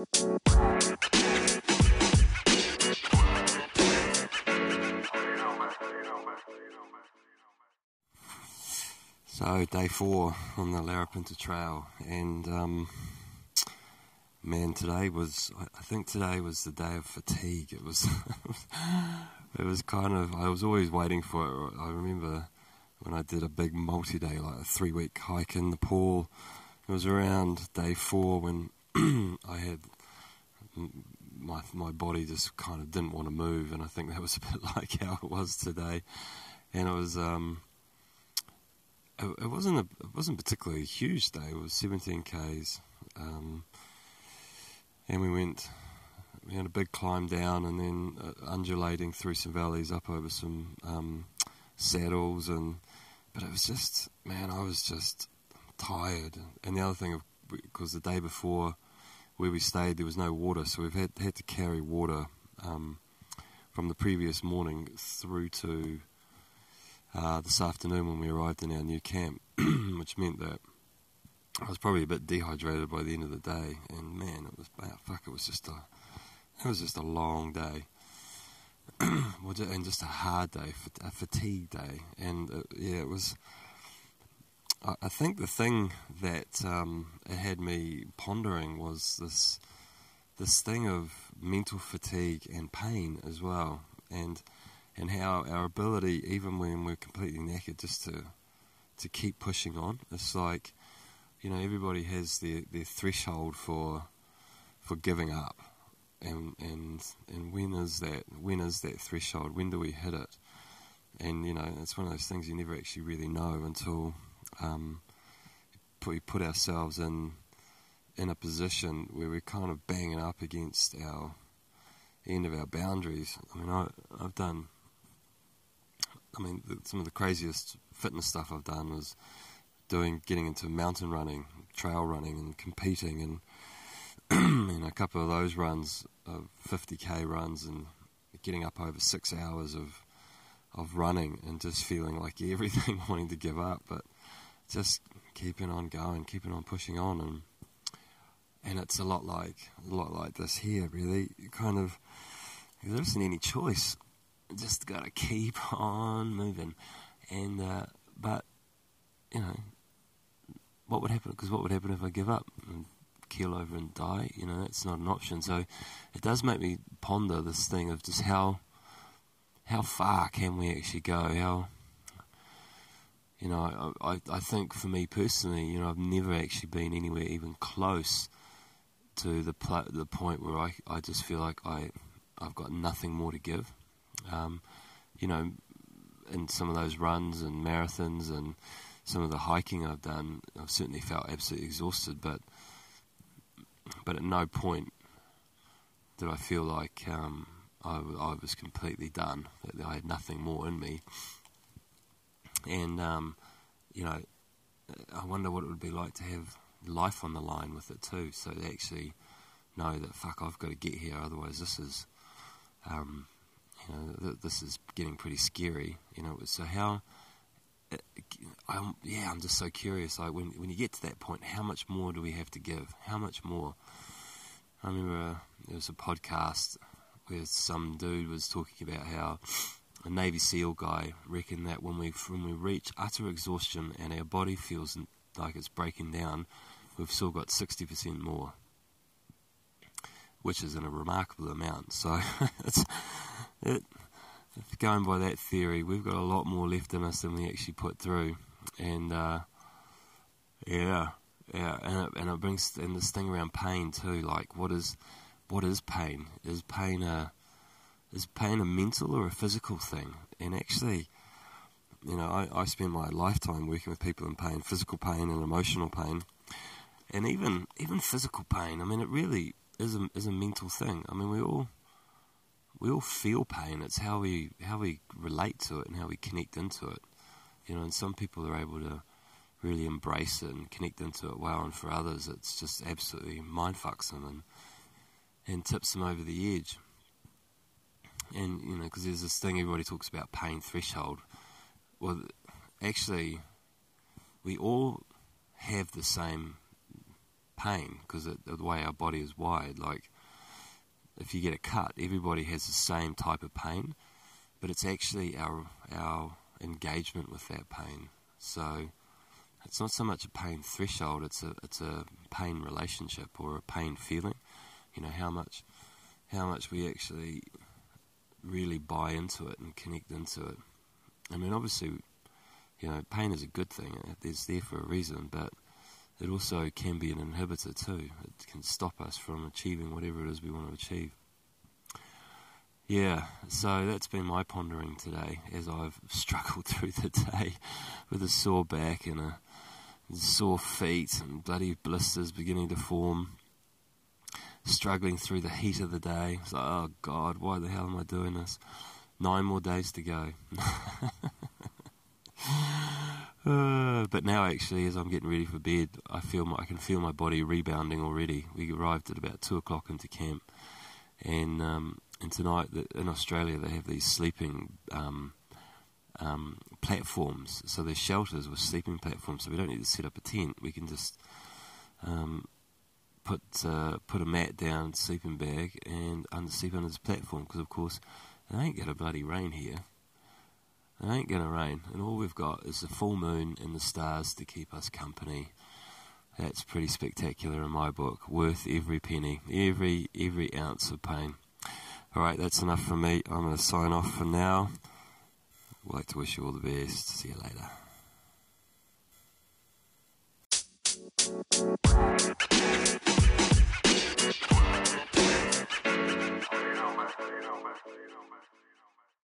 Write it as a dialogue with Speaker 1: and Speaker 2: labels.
Speaker 1: So day four on the Larapinta Trail, and um, man, today was I think today was the day of fatigue. It was it was kind of I was always waiting for it. I remember when I did a big multi-day, like a three-week hike in Nepal. It was around day four when I had my my body just kind of didn't want to move, and I think that was a bit like how it was today. And it was um, it, it wasn't a it wasn't particularly a huge day. It was 17 k's, um, and we went. We had a big climb down, and then uh, undulating through some valleys, up over some um, saddles, and but it was just man, I was just tired. And the other thing, because the day before where we stayed, there was no water, so we've had had to carry water um, from the previous morning through to uh, this afternoon when we arrived in our new camp, which meant that I was probably a bit dehydrated by the end of the day. And man, it was fuck, it was just a it was just a long day. and just a hard day, a fatigue day, and uh, yeah, it was. I think the thing that um, it had me pondering was this this thing of mental fatigue and pain as well, and and how our ability, even when we're completely knackered, just to to keep pushing on. It's like you know everybody has their, their threshold for for giving up, and and and when is that when is that threshold? When do we hit it? And you know it's one of those things you never actually really know until um, we put ourselves in in a position where we're kind of banging up against our end of our boundaries. I mean, I, I've done. I mean, the, some of the craziest fitness stuff I've done was doing, getting into mountain running, trail running, and competing, and and a couple of those runs, of 50k runs, and getting up over six hours of of running, and just feeling like everything wanting to give up, but just keeping on going, keeping on pushing on, and and it's a lot like a lot like this here. Really, you kind of there isn't any choice. Just gotta keep on moving, and uh, but you know what would happen? Because what would happen if I give up and keel over and die? You know, that's not an option. So it does make me ponder this thing of just how how far can we actually go? How you know, I, I, think for me personally, you know, I've never actually been anywhere even close to the pl- the point where I, I just feel like I I've got nothing more to give. Um, you know, in some of those runs and marathons and some of the hiking I've done, I've certainly felt absolutely exhausted. But but at no point did I feel like um, I, I was completely done. That I had nothing more in me and um, you know, I wonder what it would be like to have life on the line with it too. So they actually know that fuck, I've got to get here, otherwise this is, um, you know, th- this is getting pretty scary. You know, so how? Uh, I'm, yeah, I'm just so curious. Like when when you get to that point, how much more do we have to give? How much more? I remember uh, there was a podcast where some dude was talking about how a Navy SEAL guy reckoned that when we when we reach utter exhaustion and our body feels like it's breaking down, we've still got 60% more, which is in a remarkable amount. So it's it, going by that theory, we've got a lot more left in us than we actually put through, and uh, yeah, yeah, and it, and it brings and this thing around pain too. Like, what is what is pain? Is pain a is pain a mental or a physical thing? And actually, you know, I, I spend my lifetime working with people in pain, physical pain and emotional pain, and even even physical pain. I mean, it really is a is a mental thing. I mean, we all we all feel pain. It's how we how we relate to it and how we connect into it. You know, and some people are able to really embrace it and connect into it well, and for others, it's just absolutely mind fucks them and and tips them over the edge and you know, because there's this thing everybody talks about pain threshold. Well, actually, we all have the same pain because the way our body is wired. Like, if you get a cut, everybody has the same type of pain, but it's actually our our engagement with that pain. So it's not so much a pain threshold; it's a it's a pain relationship or a pain feeling. You know how much how much we actually really buy into it and connect into it. I mean, obviously, you know, pain is a good thing. It's there for a reason, but it also can be an inhibitor too. It can stop us from achieving whatever it is we want to achieve. Yeah, so that's been my pondering today as I've struggled through the day with a sore back and a sore feet and bloody blisters beginning to form. Struggling through the heat of the day. It's like, oh God, why the hell am I doing this? Nine more days to go. Uh, but now, actually, as I'm getting ready for bed, I feel my, I can feel my body rebounding already. We arrived at about two o'clock into camp, and um, and tonight in Australia they have these sleeping um, um, platforms. So there's shelters with sleeping platforms, so we don't need to set up a tent. We can just um, put uh, put a mat down, sleeping bag, and under sleep under this platform. Because of course, it ain't gonna bloody rain here. It ain't to rain, and all we've got is the full moon and the stars to keep us company. That's pretty spectacular in my book. Worth every penny, every every ounce of pain. All right, that's enough from me. I'm going to sign off for now. I'd like to wish you all the best. See you later.